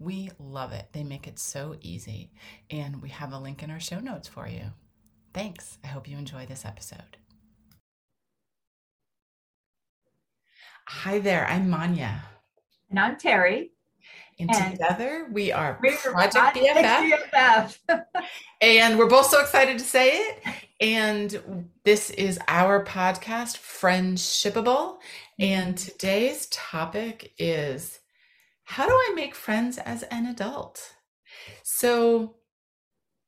We love it. They make it so easy. And we have a link in our show notes for you. Thanks. I hope you enjoy this episode. Hi there. I'm Manya. And I'm Terry. And, and together we are Project BFF. BFF. and we're both so excited to say it. And this is our podcast, Friendshipable. And today's topic is how do I make friends as an adult? So,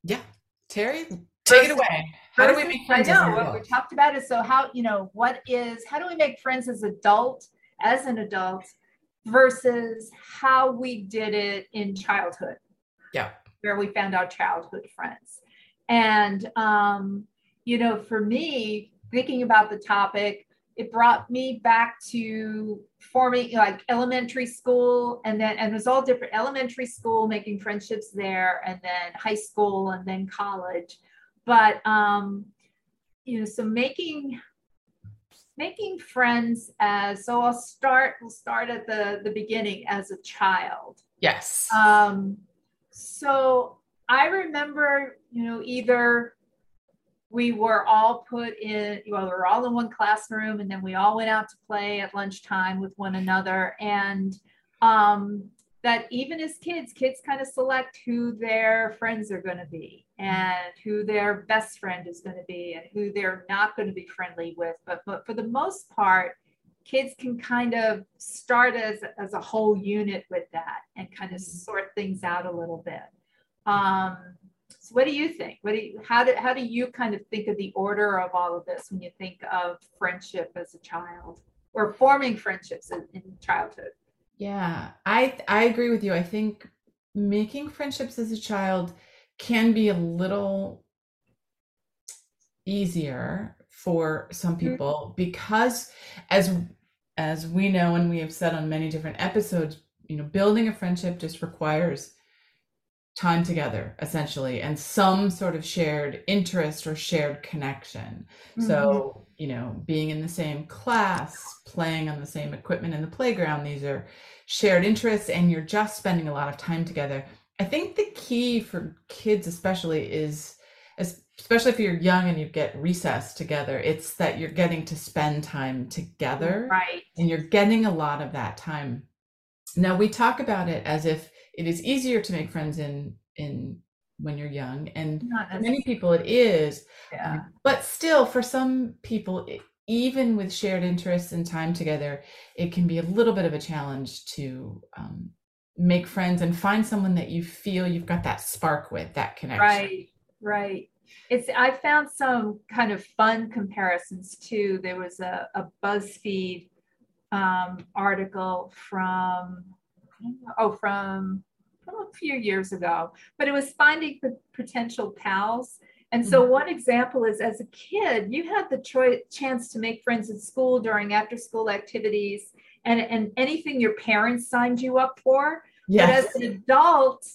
yeah, Terry, take it away. How do we make friends? I know what we talked about is so how you know what is how do we make friends as adult as an adult versus how we did it in childhood. Yeah, where we found our childhood friends, and um, you know, for me, thinking about the topic, it brought me back to forming like elementary school and then and it was all different elementary school making friendships there and then high school and then college. But um you know so making making friends as so i'll start we'll start at the the beginning as a child. Yes. Um so i remember you know either we were all put in, well, we were all in one classroom and then we all went out to play at lunchtime with one another. And um, that even as kids, kids kind of select who their friends are going to be and who their best friend is going to be and who they're not going to be friendly with. But, but for the most part, kids can kind of start as, as a whole unit with that and kind of mm-hmm. sort things out a little bit. Um, so what do you think? What do you, how do how do you kind of think of the order of all of this when you think of friendship as a child or forming friendships in, in childhood? Yeah, I I agree with you. I think making friendships as a child can be a little easier for some mm-hmm. people because as as we know and we have said on many different episodes, you know, building a friendship just requires time together essentially and some sort of shared interest or shared connection. Mm-hmm. so you know being in the same class playing on the same equipment in the playground these are shared interests and you're just spending a lot of time together. I think the key for kids especially is especially if you're young and you get recess together it's that you're getting to spend time together right. and you're getting a lot of that time. Now we talk about it as if it is easier to make friends in in when you're young and for many people it is yeah. Um, but still for some people it, even with shared interests and time together it can be a little bit of a challenge to um, make friends and find someone that you feel you've got that spark with that connection. Right right. It's i found some kind of fun comparisons too. There was a, a buzzfeed um, article from oh, from from a few years ago, but it was finding potential pals. And so, mm-hmm. one example is as a kid, you had the cho- chance to make friends at school during after school activities and, and anything your parents signed you up for. Yes. But as an adult,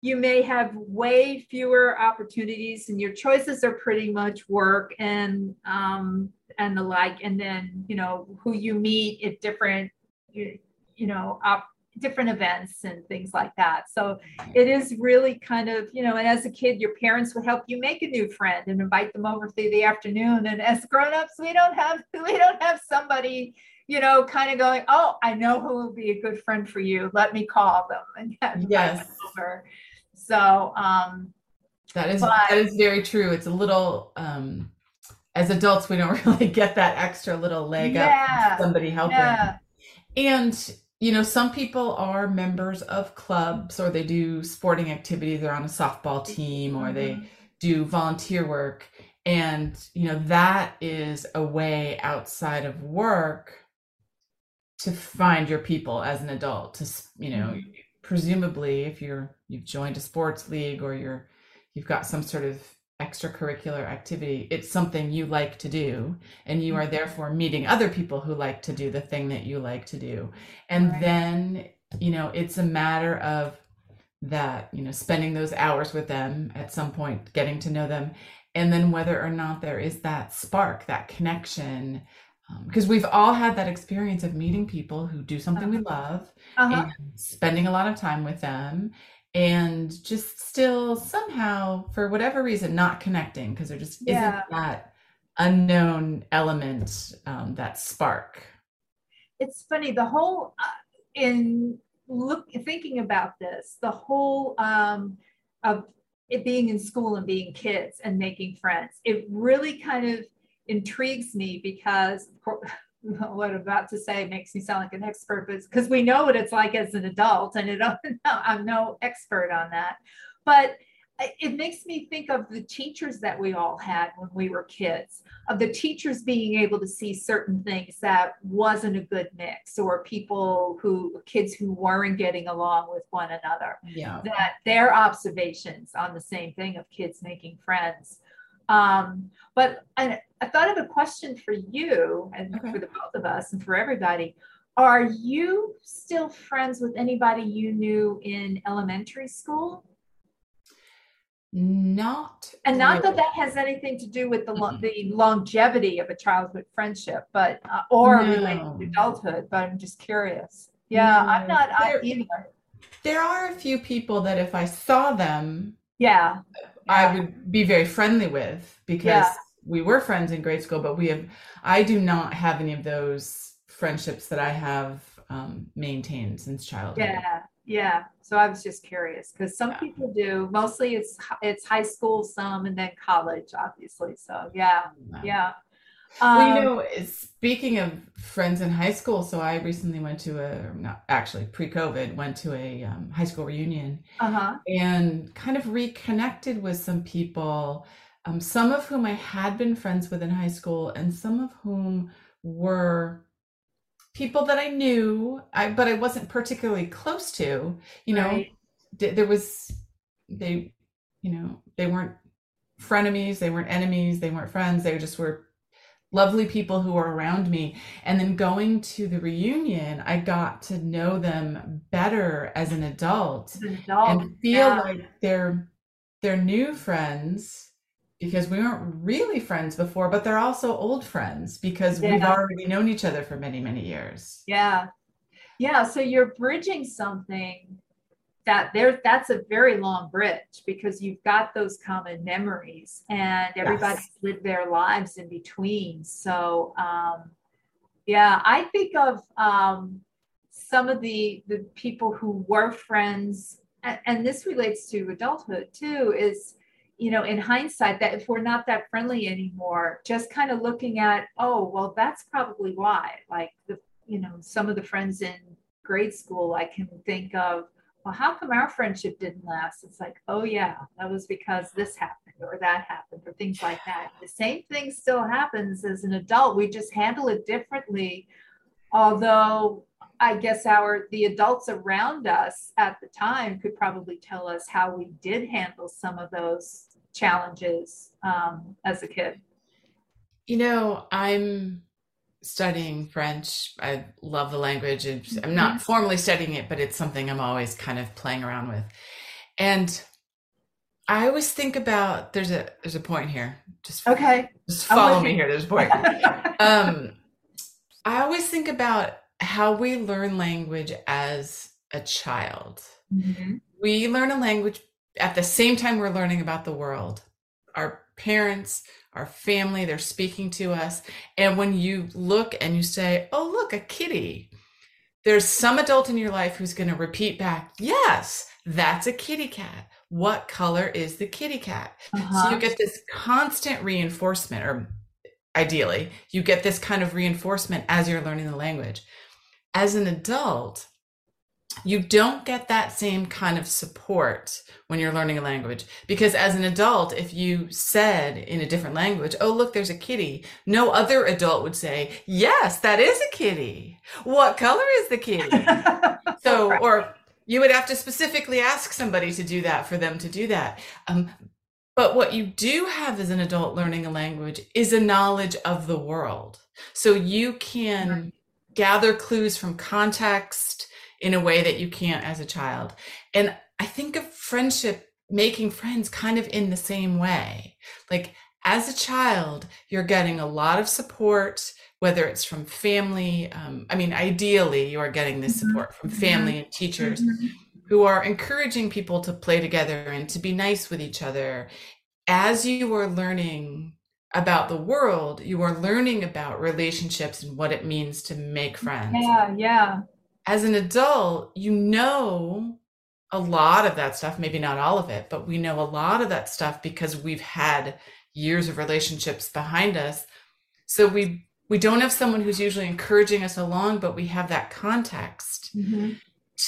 you may have way fewer opportunities and your choices are pretty much work and um, and the like and then you know who you meet at different you, you know op- different events and things like that. So it is really kind of, you know, and as a kid, your parents would help you make a new friend and invite them over through the afternoon. And as grown-ups, we don't have we don't have somebody, you know, kind of going, oh, I know who will be a good friend for you. Let me call them and yes. over. So um that is but, that is very true. It's a little um as adults we don't really get that extra little leg yeah, up somebody helping. Yeah. And you know, some people are members of clubs or they do sporting activities. They're on a softball team or they mm-hmm. do volunteer work. And, you know, that is a way outside of work to find your people as an adult, to, you know, mm-hmm. presumably if you're you've joined a sports league or you're you've got some sort of extracurricular activity it's something you like to do and you are Mm-hmm. therefore meeting other people who like to do the thing that you like to do and Right. then you know it's a matter of that you know spending those hours with them at some point getting to know them and then whether or not there is that spark that connection because we've all had that experience of meeting people who do something we love Uh-huh. and spending a lot of time with them and just still somehow for whatever reason not connecting because there just Yeah. isn't that unknown element um, that spark it's funny the whole uh, in look thinking about this the whole um of it being in school and being kids and making friends it really kind of intrigues me because of course, what I'm about to say makes me sound like an expert but because we know what it's like as an adult and it i'm no expert on that. But it makes me think of the teachers that we all had when we were kids of the teachers being able to see certain things that wasn't a good mix or people who kids who weren't getting along with one another. Yeah. That their observations on the same thing of kids making friends um, but I, I thought of a question for you and Okay. for the both of us and for everybody are you still friends with anybody you knew in elementary school not and not that really. that has anything to do with the Mm-mm. the longevity of a childhood friendship, but uh, or related to adulthood. But I'm just curious. Yeah, I'm No. not I, either. there are a few people that if i saw them Yeah, I would be very friendly with because Yeah. we were friends in grade school, but we have, I do not have any of those friendships that I have um, maintained since childhood. yeah, yeah. So I was just curious because some Yeah. people do. Mostly it's it's high school, some, and then college, obviously. So yeah, yeah, Um. Well, Um, you know, speaking of friends in high school, so I recently went to a, not actually pre-COVID, went to a um, high school reunion uh huh. and kind of reconnected with some people, um, some of whom I had been friends with in high school, and some of whom were people that I knew, I, but I wasn't particularly close to. You know, Right. th- there was they, you know, they weren't frenemies, they weren't enemies, they weren't friends, they just were lovely people who were around me. And then going to the reunion, I got to know them better as an adult As an adult, and feel yeah. like they're they're new friends because we weren't really friends before, but they're also old friends because we've already known each other for many, many years. Yeah. Yeah. So you're bridging something that there that's a very long bridge because you've got those common memories and everybody's lived their lives in between. So um yeah, I think of um some of the the people who were friends and, and this relates to adulthood too is you know in hindsight that if we're not that friendly anymore just kind of looking at oh well that's probably why like the you know some of the friends in grade school i can think of well how come our friendship didn't last? It's like oh yeah that was because this happened or that happened or things like that. The same thing still happens as an adult. We just handle it differently although i guess our the adults around us at the time could probably tell us how we did handle some of those challenges um, as a kid. You know, I'm studying French. I love the language. I'm not formally studying it, but it's something I'm always kind of playing around with. And I always think about there's a there's a point here. Just okay just follow me here. There's a point. um, I always think about how we learn language as a child. Mhm. We learn a language at the same time we're learning about the world. Our parents, our family, they're speaking to us. And when you look and you say, Oh, look, a kitty, there's some adult in your life who's going to repeat back, Yes, that's a kitty cat. What color is the kitty cat? So Uh-huh. you get this constant reinforcement, or ideally, you get this kind of reinforcement as you're learning the language. As an adult, you don't get that same kind of support when you're learning a language because as an adult if you said in a different language oh look there's a kitty no other adult would say yes that is a kitty what color is the kitty so Right. or you would have to specifically ask somebody to do that for them to do that. Um, but what you do have as an adult learning a language is a knowledge of the world. So you can right. gather clues from context in a way that you can't as a child. And I think of friendship, making friends kind of in the same way. Like as a child, you're getting a lot of support, whether it's from family. Um, I mean, ideally, you are getting this mm-hmm. support from family and teachers mm-hmm. who are encouraging people to play together and to be nice with each other. As you are learning about the world, you are learning about relationships and what it means to make friends. Yeah, yeah. As an adult, you know a lot of that stuff, maybe not all of it, but we know a lot of that stuff because we've had years of relationships behind us. So we we don't have someone who's usually encouraging us along, but we have that context mm-hmm.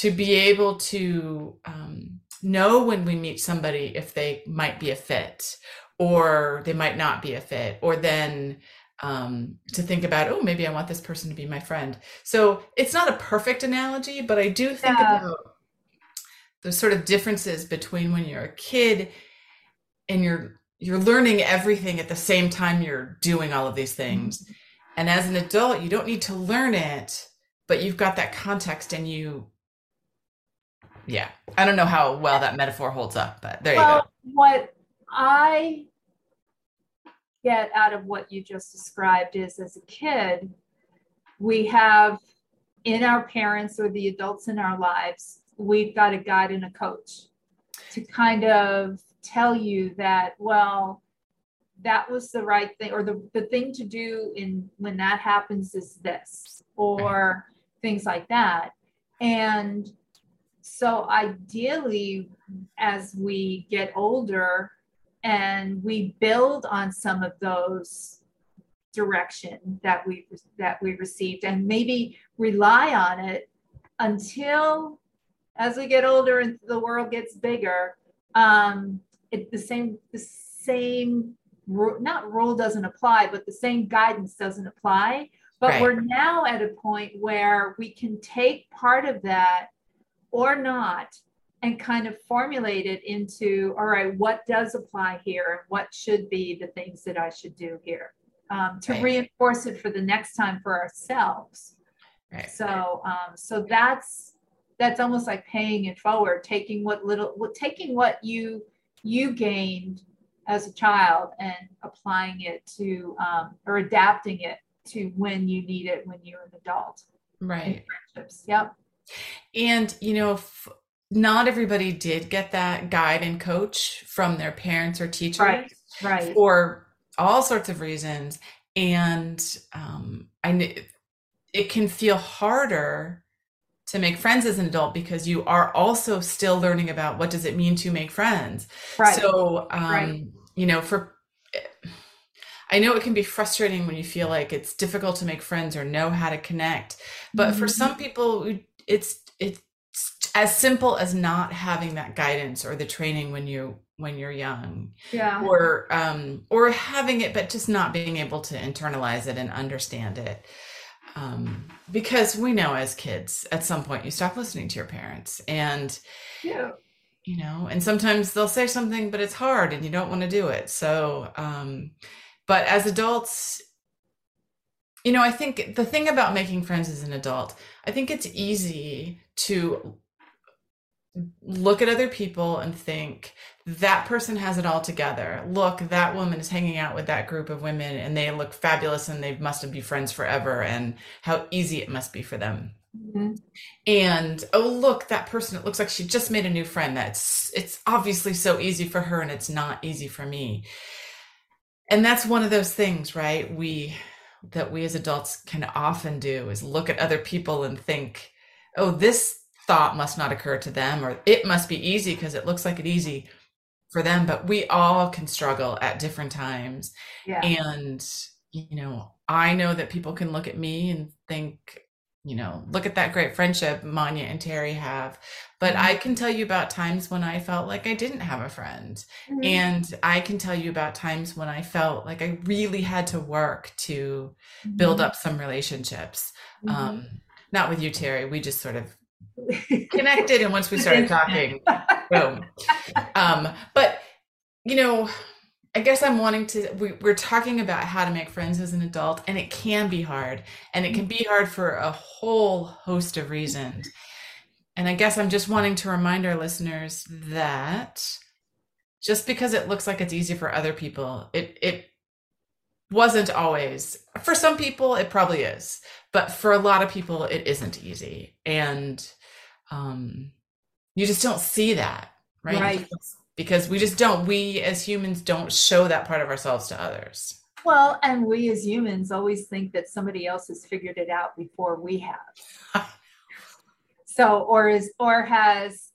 to be able to um, know when we meet somebody if they might be a fit or they might not be a fit, or then um, to think about, oh, maybe I want this person to be my friend. So it's not a perfect analogy, but I do think yeah. about the sort of differences between when you're a kid and you're you're learning everything at the same time you're doing all of these things. Mm-hmm. And as an adult, you don't need to learn it, but you've got that context and you yeah. I don't know how well that metaphor holds up, but there well, you go. What I get out of what you just described is as a kid, we have in our parents or the adults in our lives, we've got a guide and a coach to kind of tell you that, well, that was the right thing, or the, the thing to do in when that happens is this, or things like that. And so ideally, as we get older, and we build on some of those direction that we that we received and maybe rely on it until as we get older and the world gets bigger um it the same the same not rule doesn't apply but the same guidance doesn't apply but right. we're now at a point where we can take part of that or not and kind of formulate it into all right what does apply here and what should be the things that i should do here um, to right. reinforce it for the next time for ourselves right. so um, so that's that's almost like paying it forward taking what little taking what you you gained as a child and applying it to um, or adapting it to when you need it when you're an adult right friendships yep and you know f- not everybody did get that guide and coach from their parents or teachers right, right. for all sorts of reasons and um, I it can feel harder to make friends as an adult because you are also still learning about what does it mean to make friends. Right. So, um, right. you know, for I know it can be frustrating when you feel like it's difficult to make friends or know how to connect, but mm-hmm. for some people, it's it's as simple as not having that guidance or the training when you when you're young. Yeah. Or um or having it but just not being able to internalize it and understand it. Um because we know as kids at some point you stop listening to your parents and yeah. you know and sometimes they'll say something but it's hard and you don't want to do it. So um but as adults you know i think the thing about making friends as an adult i think it's easy to look at other people and think that person has it all together. Look, that woman is hanging out with that group of women and they look fabulous and they must be friends forever and how easy it must be for them. Mm-hmm. And oh look, that person it looks like she just made a new friend. That's it's obviously so easy for her and it's not easy for me. And that's one of those things, right? We that we as adults can often do is look at other people and think, "Oh, this thought must not occur to them or it must be easy because it looks like it easy for them but we all can struggle at different times yeah. and you know i know that people can look at me and think you know look at that great friendship manya and terry have but mm-hmm. i can tell you about times when i felt like i didn't have a friend mm-hmm. and i can tell you about times when i felt like i really had to work to mm-hmm. build up some relationships mm-hmm. um not with you terry we just sort of connected and once we started talking boom. Um, but you know i guess i'm wanting to we, we're talking about how to make friends as an adult and it can be hard and it can be hard for a whole host of reasons. And i guess i'm just wanting to remind our listeners that just because it looks like it's easy for other people it it wasn't always for some people it probably is but for a lot of people it isn't easy. And um, you just don't see that right, right. because we just don't we as humans don't show that part of ourselves to others. Well and we as humans always think that somebody else has figured it out before we have. So or is or has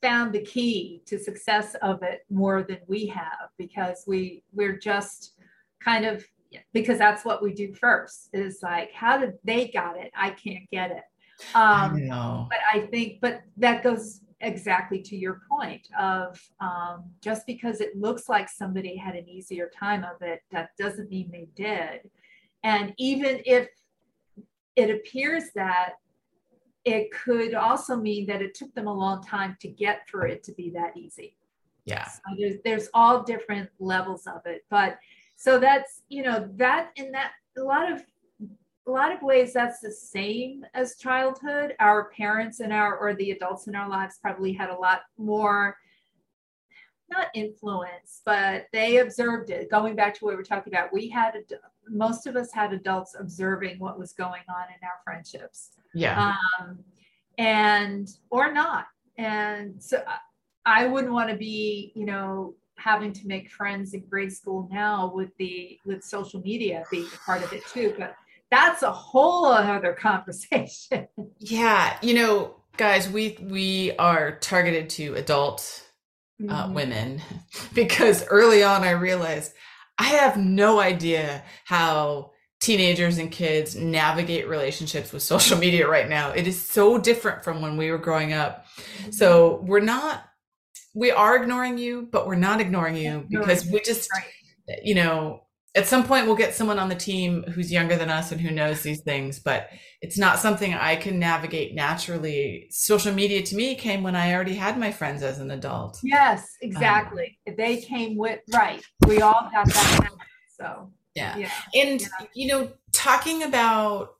found the key to success of it more than we have because we we're just kind of because that's what we do first is like how did they got it? I can't get it um, I but I think, but that goes exactly to your point of um, just because it looks like somebody had an easier time of it, that doesn't mean they did. And even if it appears that it could also mean that it took them a long time to get for it to be that easy. Yeah. So there's there's all different levels of it. But so that's, you know, that in that a lot of a lot of ways that's the same as childhood. Our parents and our or the adults in our lives probably had a lot more not influence but they observed it. Going back to what we were talking about we had most of us had adults observing what was going on in our friendships. Yeah. Um, and or not. And so i wouldn't want to be you know having to make friends in grade school now with the with social media being a part of it too but that's a whole other conversation. Yeah, you know, guys, we we are targeted to adult uh, mm-hmm. women because early on I realized I have no idea how teenagers and kids navigate relationships with social media right now. It is so different from when we were growing up. Mm-hmm. So we're not we are ignoring you, but we're not ignoring you because we just right. you know at some point we'll get someone on the team who's younger than us and who knows these things but it's not something i can navigate naturally. Social media to me came when i already had my friends as an adult. Yes exactly. Um, they came with right. We all got that so yeah, yeah. and yeah. you know talking about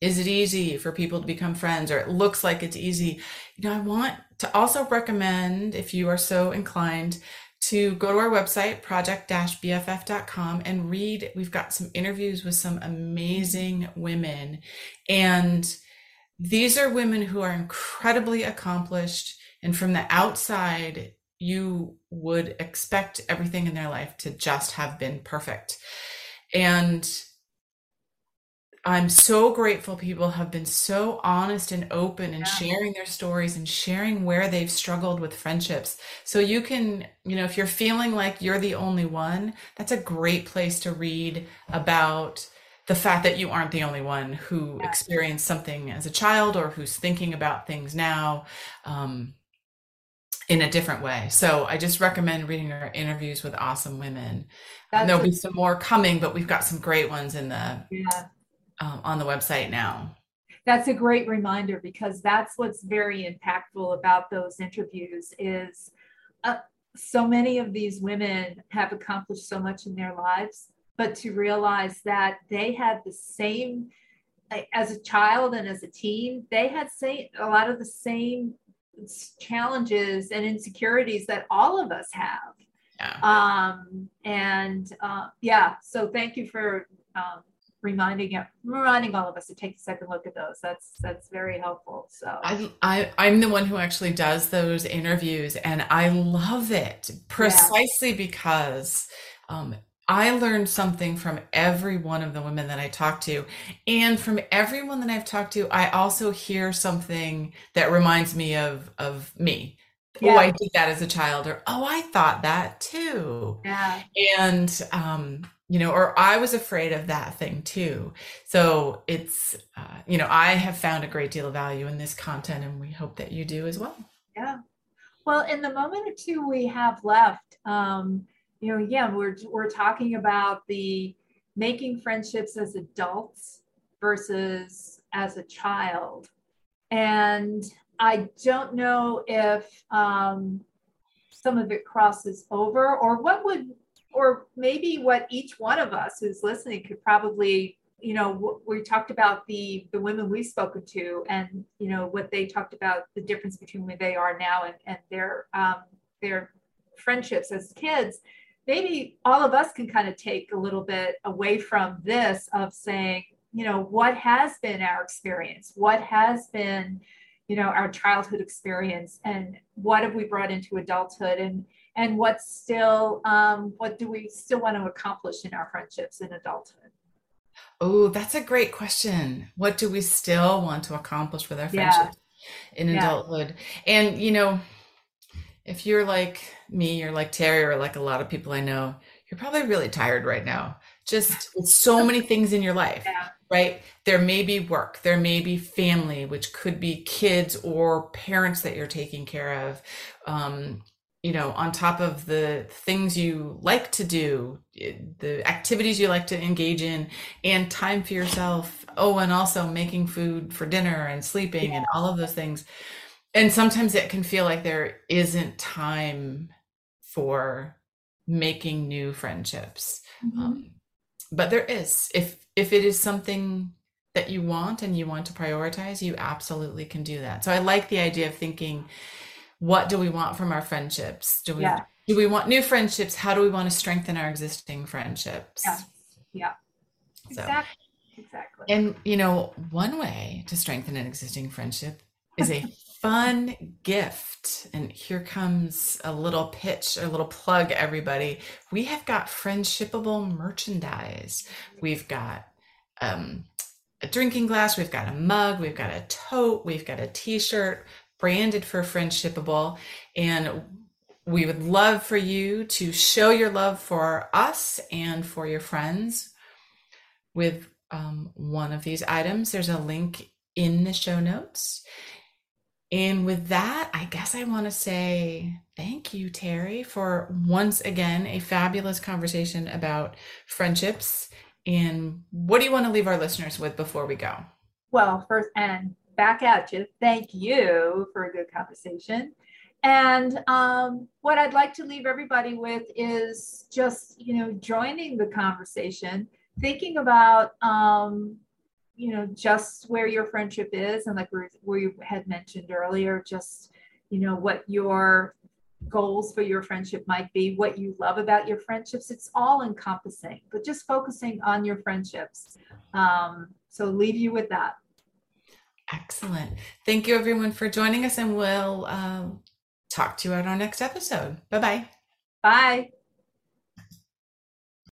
is it easy for people to become friends or it looks like it's easy? You know i want to also recommend if you are so inclined to go to our website, project-bff.com, and read. We've got some interviews with some amazing women. And these are women who are incredibly accomplished. And from the outside, you would expect everything in their life to just have been perfect. And I'm so grateful people have been so honest and open and yeah. sharing their stories and sharing where they've struggled with friendships. So you can, you know, if you're feeling like you're the only one, that's a great place to read about the fact that you aren't the only one who yeah. experienced something as a child or who's thinking about things now. Um, in a different way. So I just recommend reading our interviews with awesome women. and there'll a- be some more coming, but we've got some great ones in the yeah um, on the website now. That's a great reminder because that's what's very impactful about those interviews is uh, so many of these women have accomplished so much in their lives, but to realize that they had the same as a child and as a teen, they had same, a lot of the same challenges and insecurities that all of us have. Yeah. Um, and uh, yeah, so thank you for um, reminding it, reminding all of us to take a second look at those. That's that's very helpful. So I, I I'm the one who actually does those interviews, and I love it precisely yeah. because. Um, I learned something from every one of the women that I talk to. And from everyone that I've talked to, I also hear something that reminds me of of me. Yeah. Oh, I did that as a child, or oh, I thought that too. Yeah. And um, you know, or I was afraid of that thing too. So it's, uh, you know, I have found a great deal of value in this content and we hope that you do as well. Yeah. Well, in the moment or two we have left, um, you know, again, we're, we're talking about the making friendships as adults versus as a child. and I don't know if um, some of it crosses over, or what would, or maybe what each one of us who's listening could probably, you know, we talked about the the women we've spoken to, and you know what they talked about the difference between where they are now and and their um, their friendships as kids. Maybe all of us can kind of take a little bit away from this of saying, you know, what has been our experience, what has been you know our childhood experience and what have we brought into adulthood and and what's still um, what do we still want to accomplish in our friendships in adulthood? Oh that's a great question. What do we still want to accomplish with our friendships yeah. in adulthood? Yeah. and you know if you're like me or like terry or like a lot of people i know you're probably really tired right now. Just so many things in your life. Yeah right? There may be work, there may be family, which could be kids or parents that you're taking care of. Um, you know, on top of the things you like to do, the activities you like to engage in, and time for yourself. Oh, and also making food for dinner and sleeping yeah. and all of those things. And sometimes it can feel like there isn't time for making new friendships. Mm-hmm. Um, but there is. If if it is something that you want and you want to prioritize, you absolutely can do that. So I like the idea of thinking, what do we want from our friendships? Do we yeah. do we want new friendships? How do we want to strengthen our existing friendships? Yeah. Yeah. So, exactly. Exactly. And you know, one way to strengthen an existing friendship is a fun gift. And here comes a little pitch, a little plug, everybody. We have got friendshipable merchandise. We've got um, a drinking glass, we've got a mug, we've got a tote, we've got a t shirt branded for friendshipable. And we would love for you to show your love for us and for your friends with um, one of these items. There's a link in the show notes. And with that, I guess I want to say thank you, Terry, for once again a fabulous conversation about friendships. And what do you want to leave our listeners with before we go? Well, first, and back at you. Thank you for a good conversation. And um, what I'd like to leave everybody with is just, you know, joining the conversation, thinking about um, you know just where your friendship is and like we you had mentioned earlier just you know what your goals for your friendship might be what you love about your friendships. It's all encompassing but just focusing on your friendships. Um, so leave you with that. Excellent. Thank you everyone for joining us and we'll um, talk to you at our next episode. Bye-bye. Bye